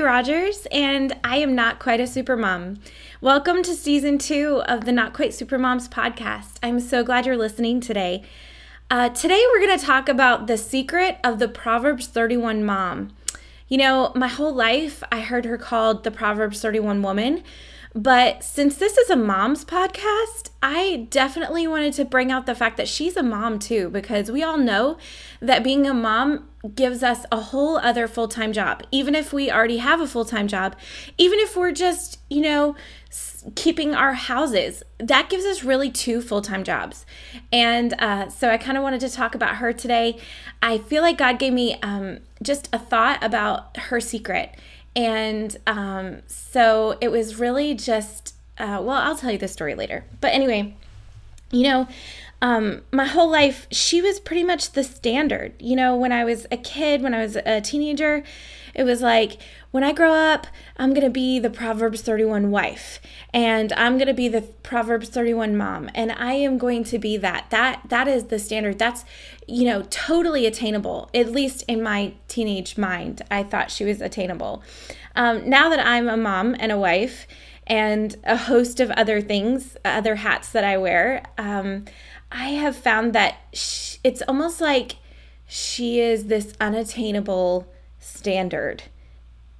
Rogers, and I am not quite a super mom. Welcome to season two of the Not Quite Super Moms podcast. I'm so glad you're listening today. Uh, today, we're going to talk about the secret of the Proverbs 31 mom. You know, my whole life, I heard her called the Proverbs 31 woman. But since this is a mom's podcast, I definitely wanted to bring out the fact that she's a mom too, because we all know that being a mom gives us a whole other full time job. Even if we already have a full time job, even if we're just, you know, keeping our houses, that gives us really two full time jobs. And uh, so I kind of wanted to talk about her today. I feel like God gave me um, just a thought about her secret and um, so it was really just, uh, well, I'll tell you the story later. But anyway, you know, um, my whole life, she was pretty much the standard. You know, when I was a kid, when I was a teenager, it was like, when I grow up, I'm going to be the Proverbs 31 wife and I'm going to be the Proverbs 31 mom and I am going to be that. That that is the standard. That's you know, totally attainable. At least in my teenage mind, I thought she was attainable. Um, now that I'm a mom and a wife and a host of other things, other hats that I wear, um, I have found that she, it's almost like she is this unattainable standard.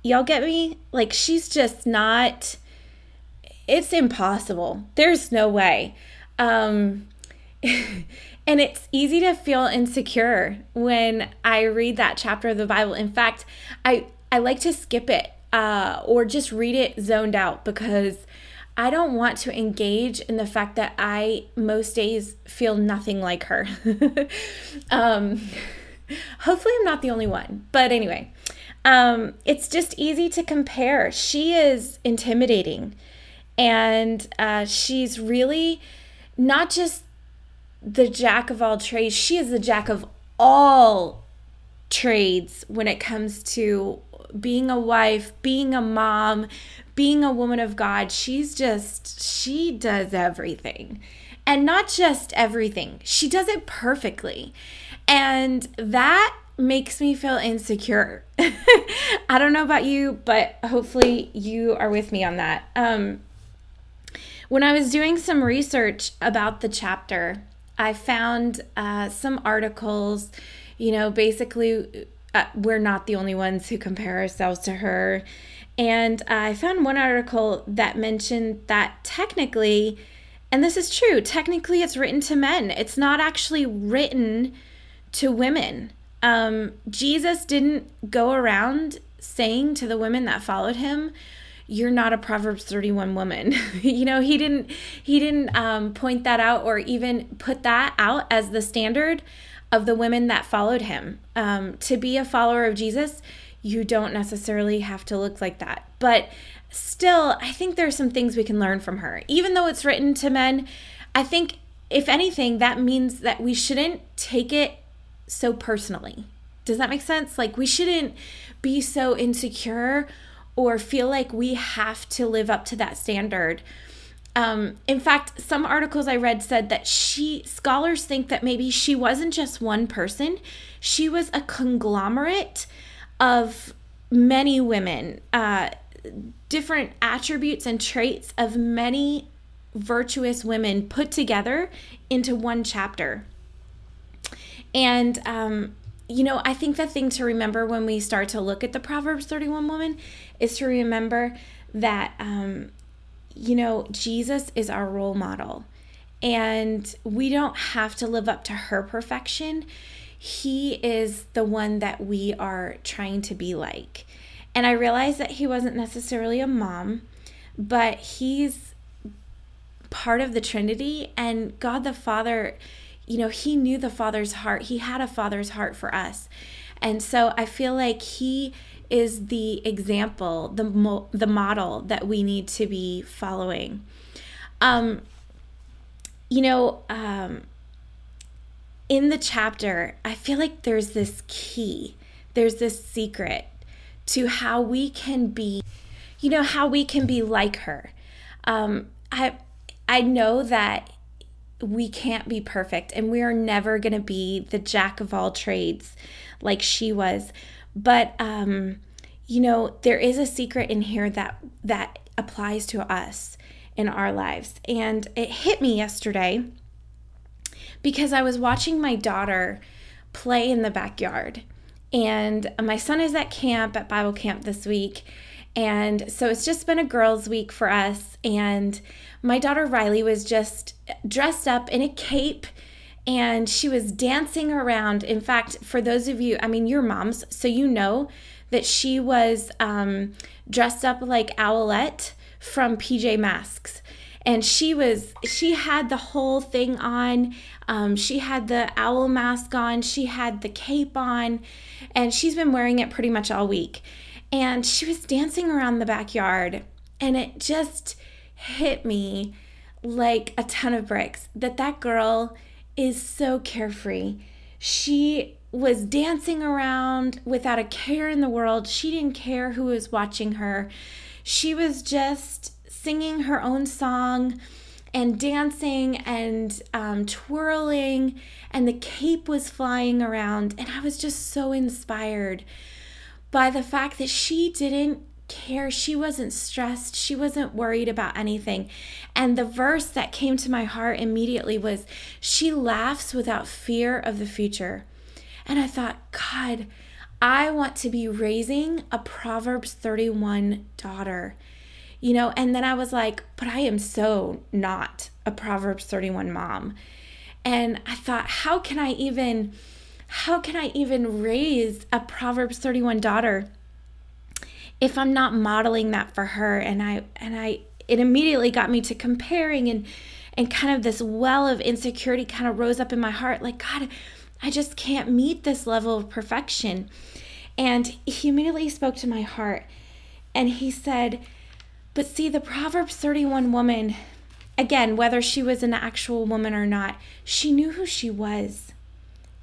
Y'all get me? Like, she's just not, it's impossible. There's no way. Um, and it's easy to feel insecure when I read that chapter of the Bible. In fact, I, I like to skip it uh, or just read it zoned out because I don't want to engage in the fact that I most days feel nothing like her. um, hopefully, I'm not the only one. But anyway, um, it's just easy to compare. She is intimidating, and uh, she's really not just the jack of all trades, she is the jack of all trades when it comes to being a wife, being a mom, being a woman of God. She's just, she does everything. And not just everything, she does it perfectly. And that makes me feel insecure. I don't know about you, but hopefully you are with me on that. Um, when I was doing some research about the chapter, I found uh, some articles, you know, basically, uh, we're not the only ones who compare ourselves to her. And I found one article that mentioned that technically, and this is true, technically it's written to men, it's not actually written to women. Um, Jesus didn't go around saying to the women that followed him, you're not a proverbs 31 woman. You know he didn't he didn't um, point that out or even put that out as the standard of the women that followed him. Um, to be a follower of jesus you don't necessarily have to look like that. But still i think there are some things we can learn from her. Even though it's written to men i think if anything that means that we shouldn't take it so personally does that make sense like we shouldn't be so insecure or feel like we have to live up to that standard. Um, in fact, some articles I read said that she, scholars think that maybe she wasn't just one person, she was a conglomerate of many women, uh, different attributes and traits of many virtuous women put together into one chapter. And um, you know, I think the thing to remember when we start to look at the Proverbs 31 woman is to remember that, um, you know, Jesus is our role model. And we don't have to live up to her perfection. He is the one that we are trying to be like. And I realized that he wasn't necessarily a mom, but he's part of the Trinity. And God the Father you know, he knew the Father's heart. He had a Father's heart for us. And so I feel like he is the example, the mo- the model that we need to be following. Um, you know, um, in the chapter, I feel like there's this key, there's this secret to how we can be, you know, how we can be like her. Um, I I know that we can't be perfect and we are never going to be the jack of all trades like she was. But, um, you know, there is a secret in here that that applies to us in our lives. And it hit me yesterday because I was watching my daughter play in the backyard. And my son is at camp, at Bible camp this week. And so it's just been a girls' week for us. And my daughter Riley was just dressed up in a cape and she was dancing around. In fact, for those of you, I mean, you're moms, so you know that she was um, dressed up like Owlette from PJ Masks. And she was she had the whole thing on. Um, she had the owl mask on. She had the cape on. And she's been wearing it pretty much all week and she was dancing around the backyard and it just hit me like a ton of bricks that that girl is so carefree. She was dancing around without a care in the world. She didn't care who was watching her. She was just singing her own song and dancing and um, twirling, and the cape was flying around. And I was just so inspired by the fact that she didn't care. She wasn't stressed. She wasn't worried about anything. And the verse that came to my heart immediately was She laughs without fear of the future. And I thought, God, I want to be raising a Proverbs 31 daughter you know and then i was like but i am so not a proverbs 31 mom and i thought how can i even how can i even raise a proverbs 31 daughter if i'm not modeling that for her and i and i it immediately got me to comparing and and kind of this well of insecurity kind of rose up in my heart like god i just can't meet this level of perfection and he immediately spoke to my heart and he said but see, the Proverbs 31 woman, again, whether she was an actual woman or not, she knew who she was.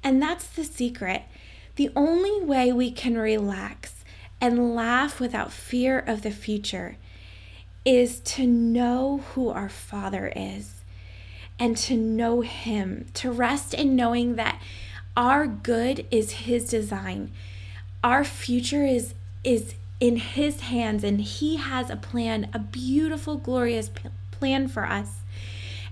And that's the secret. The only way we can relax and laugh without fear of the future is to know who our Father is and to know Him, to rest in knowing that our good is His design. Our future is, is in His hands, and He has a plan, a beautiful, glorious plan for us.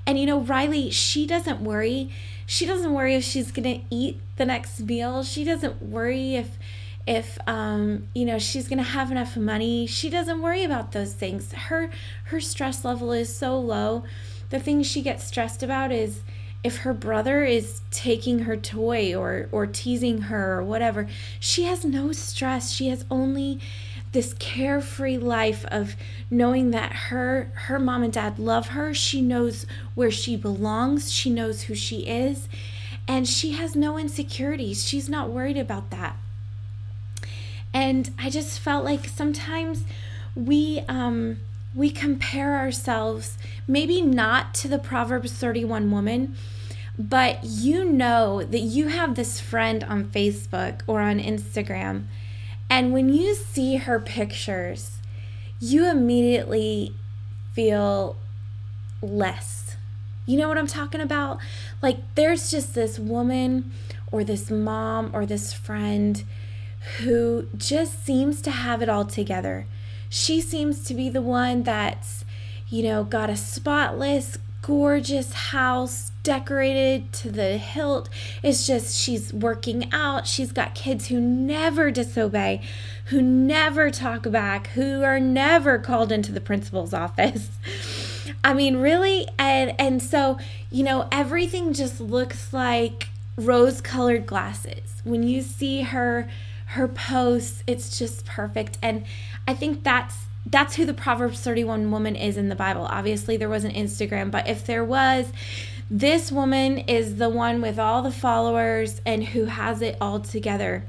And you know, Riley, she doesn't worry. She doesn't worry if she's going to eat the next meal. She doesn't worry if if um you know she's going to have enough money. She doesn't worry about those things. Her her stress level is so low. The thing she gets stressed about is if her brother is taking her toy or or teasing her or whatever. She has no stress. She has only this carefree life of knowing that her her mom and dad love her. She knows where she belongs. She knows who she is. And she has no insecurities. She's not worried about that. And i just felt like sometimes we um we compare ourselves maybe not to the proverbs 31 woman but you know that you have this friend on facebook or on instagram and when you see her pictures, you immediately feel less. You know what I'm talking about? Like, there's just this woman or this mom or this friend who just seems to have it all together. She seems to be the one that's, you know, got a spotless, gorgeous house decorated to the hilt. It's just she's working out. She's got kids who never disobey, who never talk back, who are never called into the principal's office. I mean, really? And and so, you know, everything just looks like rose-colored glasses. When you see her her posts, it's just perfect. And I think that's that's who the Proverbs 31 woman is in the Bible. Obviously, there was an Instagram, but if there was, this woman is the one with all the followers and who has it all together.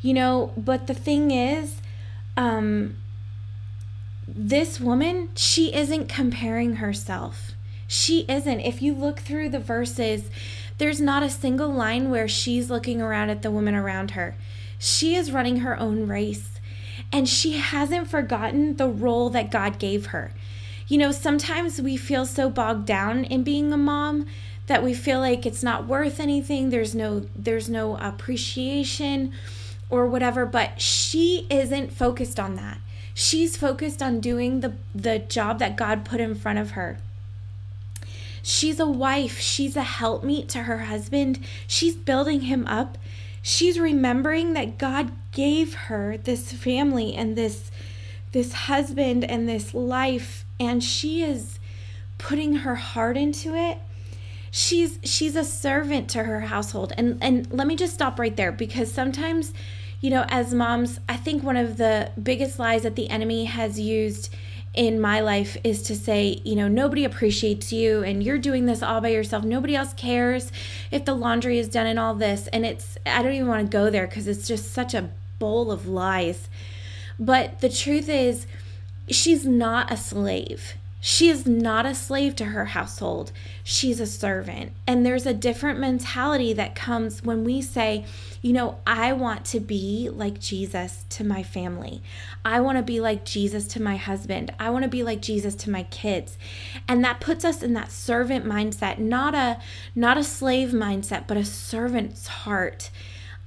You know, but the thing is, um, this woman, she isn't comparing herself. She isn't. If you look through the verses, there's not a single line where she's looking around at the women around her. She is running her own race and she hasn't forgotten the role that God gave her. You know, sometimes we feel so bogged down in being a mom that we feel like it's not worth anything. There's no there's no appreciation or whatever, but she isn't focused on that. She's focused on doing the, the job that God put in front of her. She's a wife. She's a helpmeet to her husband. She's building him up. She's remembering that God gave her this family and this this husband and this life and she is putting her heart into it. She's she's a servant to her household. And and let me just stop right there because sometimes you know as moms i think one of the biggest lies that the enemy has used in my life is to say, you know, nobody appreciates you and you're doing this all by yourself. Nobody else cares if the laundry is done and all this. And it's, I don't even want to go there because it's just such a bowl of lies. But the truth is, she's not a slave. She is not a slave to her household. She's a servant. And there's a different mentality that comes when we say, you know, I want to be like Jesus to my family. I want to be like Jesus to my husband. I want to be like Jesus to my kids. And that puts us in that servant mindset, not a not a slave mindset, but a servant's heart.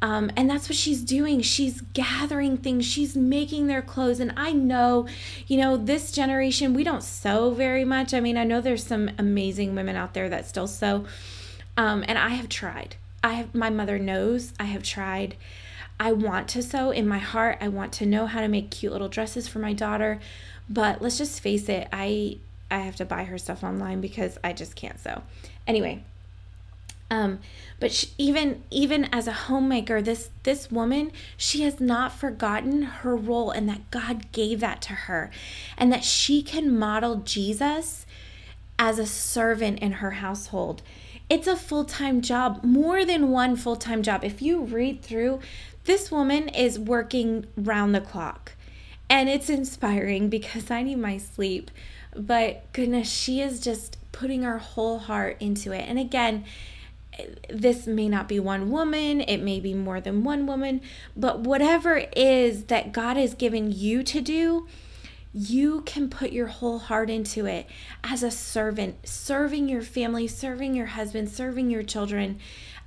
Um, and that's what she's doing. She's gathering things, she's making their clothes. And I know, you know, this generation, we don't sew very much. I mean, I know there's some amazing women out there that still sew. Um, and I have tried. I have, my mother knows I have tried. I want to sew in my heart. I want to know how to make cute little dresses for my daughter. But let's just face it, I I have to buy her stuff online because I just can't sew. Anyway, um, but she, even even as a homemaker, this this woman she has not forgotten her role and that God gave that to her, and that she can model Jesus as a servant in her household. It's a full time job, more than one full time job. If you read through, this woman is working round the clock, and it's inspiring because I need my sleep. But goodness, she is just putting her whole heart into it. And again, this may not be one woman, it may be more than one woman, but whatever it is that God has given you to do, you can put your whole heart into it as a servant, serving your family, serving your husband, serving your children.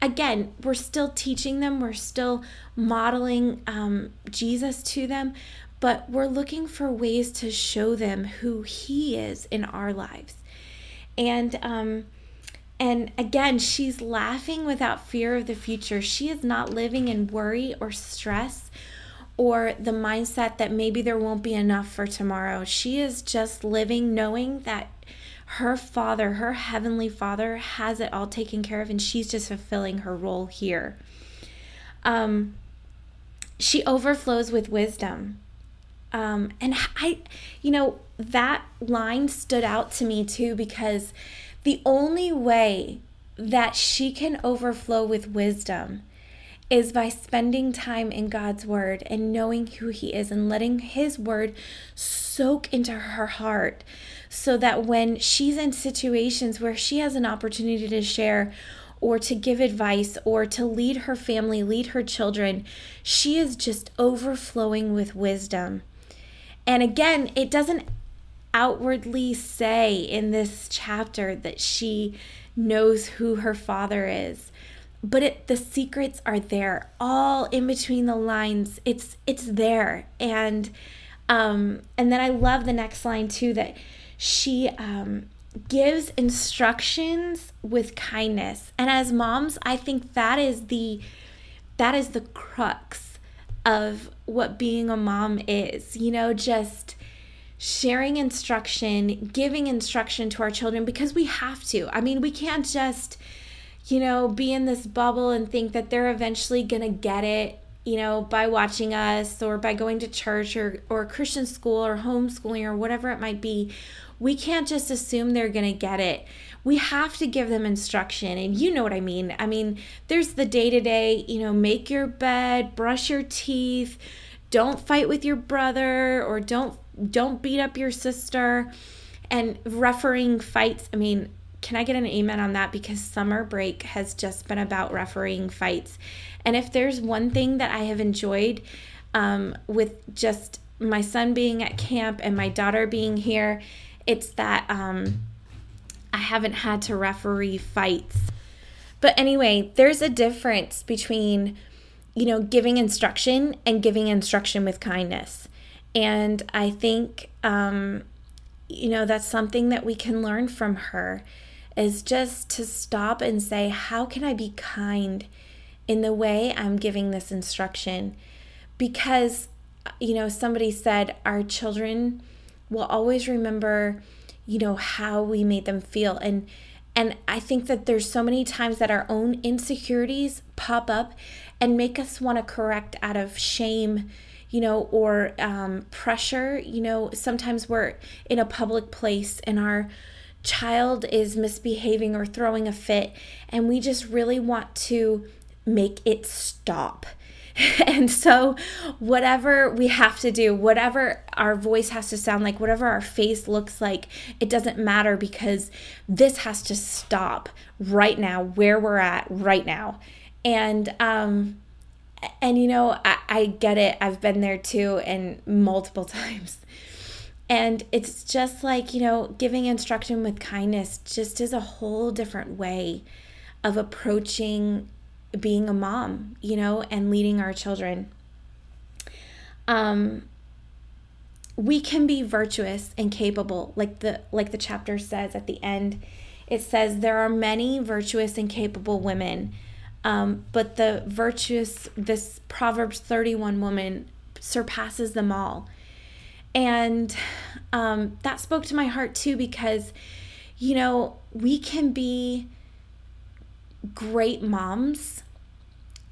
Again, we're still teaching them, we're still modeling um, Jesus to them, but we're looking for ways to show them who He is in our lives. And, um, and again, she's laughing without fear of the future. She is not living in worry or stress or the mindset that maybe there won't be enough for tomorrow. She is just living knowing that her father, her heavenly father, has it all taken care of and she's just fulfilling her role here. Um, she overflows with wisdom. Um, and I, you know, that line stood out to me too because the only way that she can overflow with wisdom is by spending time in God's word and knowing who He is and letting His word soak into her heart so that when she's in situations where she has an opportunity to share or to give advice or to lead her family, lead her children, she is just overflowing with wisdom. And again, it doesn't outwardly say in this chapter that she knows who her father is. But it the secrets are there all in between the lines. It's it's there. And um and then i love the next line too that she um gives instructions with kindness. And as moms i think that is the that is the crux of what being a mom is you know just sharing instruction, giving instruction to our children because we have to. I mean, we can't just, you know, be in this bubble and think that they're eventually going to get it, you know, by watching us or by going to church or, or Christian school or homeschooling or whatever it might be. We can't just assume they're going to get it. We have to give them instruction. And you know what I mean. I mean, there's the day to day, you know, make your bed, brush your teeth, don't fight with your brother or don't don't beat up your sister and refereeing fights. I mean, can I get an amen on that? Because summer break has just been about refereeing fights. And if there's one thing that I have enjoyed um, with just my son being at camp and my daughter being here, it's that um, I haven't had to referee fights. But anyway, there's a difference between you know, giving instruction and giving instruction with kindness. And I think, um, you know, that's something that we can learn from her is just to stop and say, how can I be kind in the way I'm giving this instruction? Because, you know, somebody said our children will always remember, you know, how we made them feel. And and I think that there's so many times that our own insecurities pop up and make us want to correct out of shame, you know, or um, pressure. You know, sometimes we're in a public place and our child is misbehaving or throwing a fit, and we just really want to make it stop. and so, whatever we have to do, whatever our voice has to sound like, whatever our face looks like, it doesn't matter because this has to stop right now, where we're at right now. And, um, and you know, I, I get it. I've been there too, and multiple times. And it's just like, you know, giving instruction with kindness just is a whole different way of approaching being a mom, you know, and leading our children. Um, we can be virtuous and capable, like the like the chapter says at the end. It says there are many virtuous and capable women, um, but the virtuous, this Proverbs 31 woman surpasses them all. And um, that spoke to my heart too because, you know, we can be great moms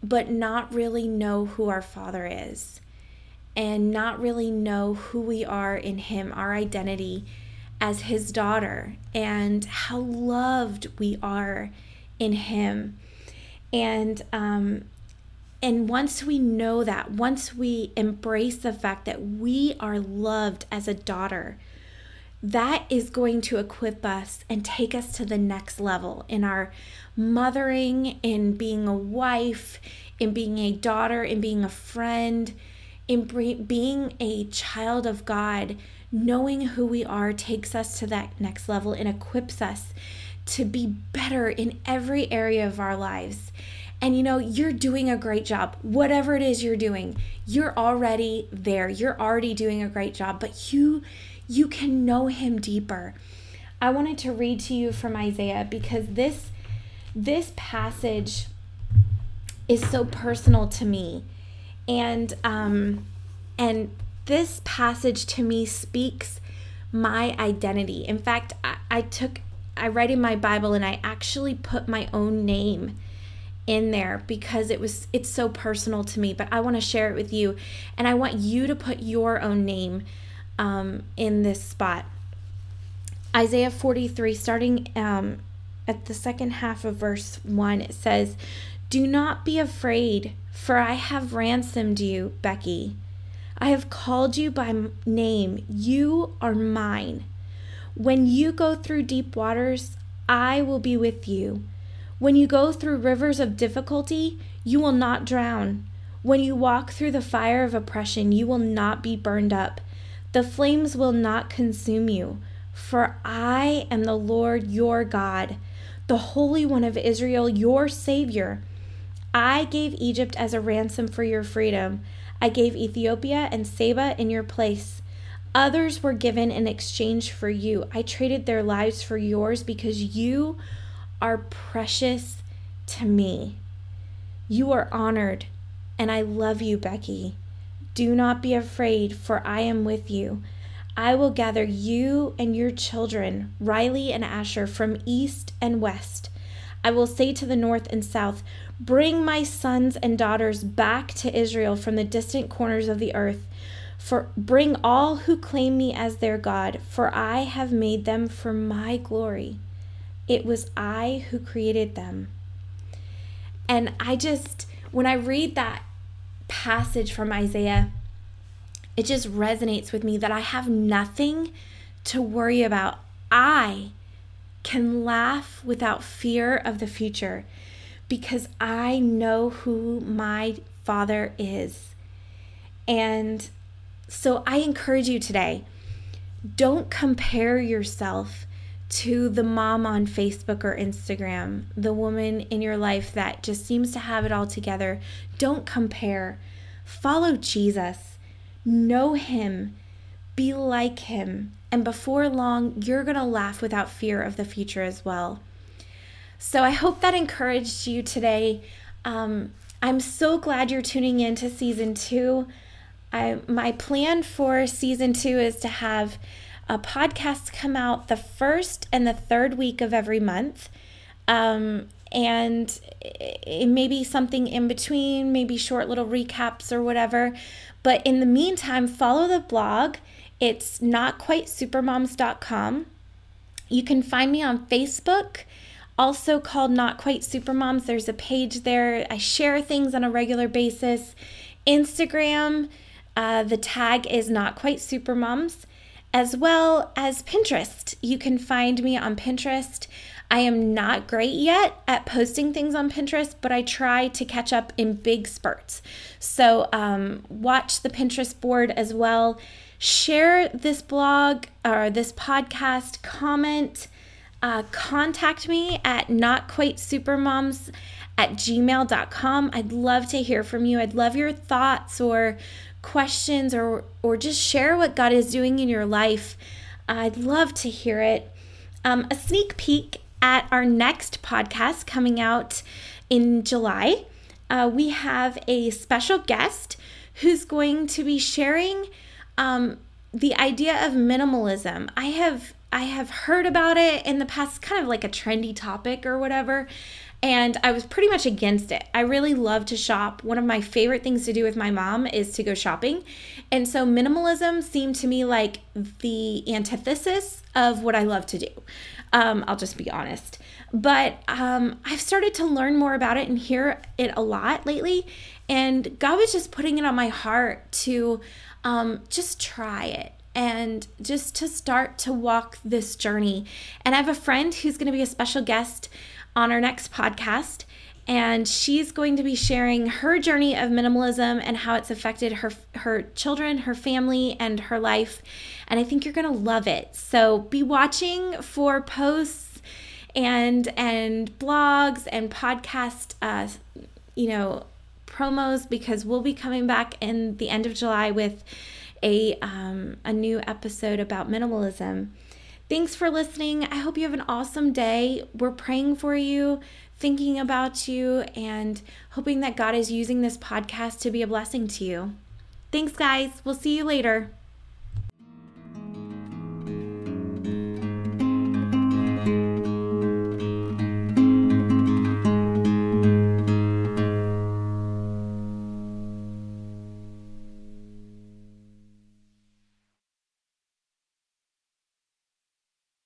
but not really know who our Father is and not really know who we are in Him, our identity as His daughter, and how loved we are in Him. And, um, and once we know that, once we embrace the fact that we are loved as a daughter, that is going to equip us and take us to the next level in our mothering, in being a wife, in being a daughter, in being a friend, in being a child of God. Knowing who we are takes us to that next level and equips us to be better in every area of our lives. And you know, you're doing a great job. Whatever it is you're doing, you're already there. You're already doing a great job, but you you can know him deeper. I wanted to read to you from Isaiah because this this passage is so personal to me. And um and this passage to me speaks my identity. In fact, I, I took I read in my Bible and I actually put my own name in there because it was it's so personal to me but i want to share it with you and i want you to put your own name um, in this spot. Isaiah 43, starting um, at the second half of verse 1, it says, Do not be afraid, for I have ransomed you, Becky. I have called you by name. You are mine. When you go through deep waters, I will be with you. When you go through rivers of difficulty, you will not drown. When you walk through the fire of oppression, you will not be burned up. The flames will not consume you, for I am the Lord your God, the Holy One of Israel, your Savior. I gave Egypt as a ransom for your freedom. I gave Ethiopia and Seba in your place. Others were given in exchange for you. I traded their lives for yours because you are precious to me. You are honored, and I love you, Becky. Do not be afraid, for I am with you. I will gather you and your children, Riley and Asher, from east and west. I will say to the north and south, Bring my sons and daughters back to Israel from the distant corners of the earth. For bring all who claim me as their God, for I have made them for my glory. It was I who created them. And I just, when I read that passage from Isaiah, it just resonates with me that I have nothing to worry about. I can laugh without fear of the future because I know who my Father is. And so I encourage you today don't compare yourself to the mom on Facebook or Instagram, the woman in your life that just seems to have it all together. Don't compare. Follow Jesus, know Him, be like Him, and before long, you're going to laugh without fear of the future as well. So I hope that encouraged you today. Um, I'm so glad you're tuning in to season two. I, my plan for season two is to have a podcast come out the first and the third week of every month. Um, and it may be something in between, maybe short little recaps or whatever. But in the meantime, follow the blog. It's notquitesupermoms.com. You can find me on Facebook, also called Not Quite Supermoms. There's a page there. I share things on a regular basis. Instagram, uh, the tag is Not Quite Supermoms as well as Pinterest. You can find me on Pinterest. I am not great yet at posting things on Pinterest, but I try to catch up in big spurts. So, um, watch the Pinterest board as well. Share this blog or this podcast, comment, uh, contact me at notquitesupermoms at gmail.com. I'd love to hear from you. I'd love your thoughts or questions or or just share what God is doing in your life. I'd love to hear it. Um, a sneak peek at our next podcast coming out in July. Uh, we have a special guest who's going to be sharing um, the idea of minimalism. I have I have heard about it in the past, kind of like a trendy topic or whatever and I was pretty much against it. I really love to shop. One of my favorite things to do with my mom is to go shopping. And so minimalism seemed to me like the antithesis of what I love to do. Um, I'll just be honest. But um, I've started to learn more about it and hear it a lot lately. And God was just putting it on my heart to um, just try it and just to start to walk this journey. And I have a friend who's going to be a special guest on our next podcast. And she's going to be sharing her journey of minimalism and how it's affected her her children, her family, and her life. And I think you're gonna love it. So be watching for posts and and blogs and podcast uh, you know promos because we'll be coming back in the end of July with a um, a new episode about minimalism. Thanks for listening. I hope you have an awesome day. We're praying for you, thinking about you, and hoping that God is using this podcast to be a blessing to you. Thanks, guys. We'll see you later.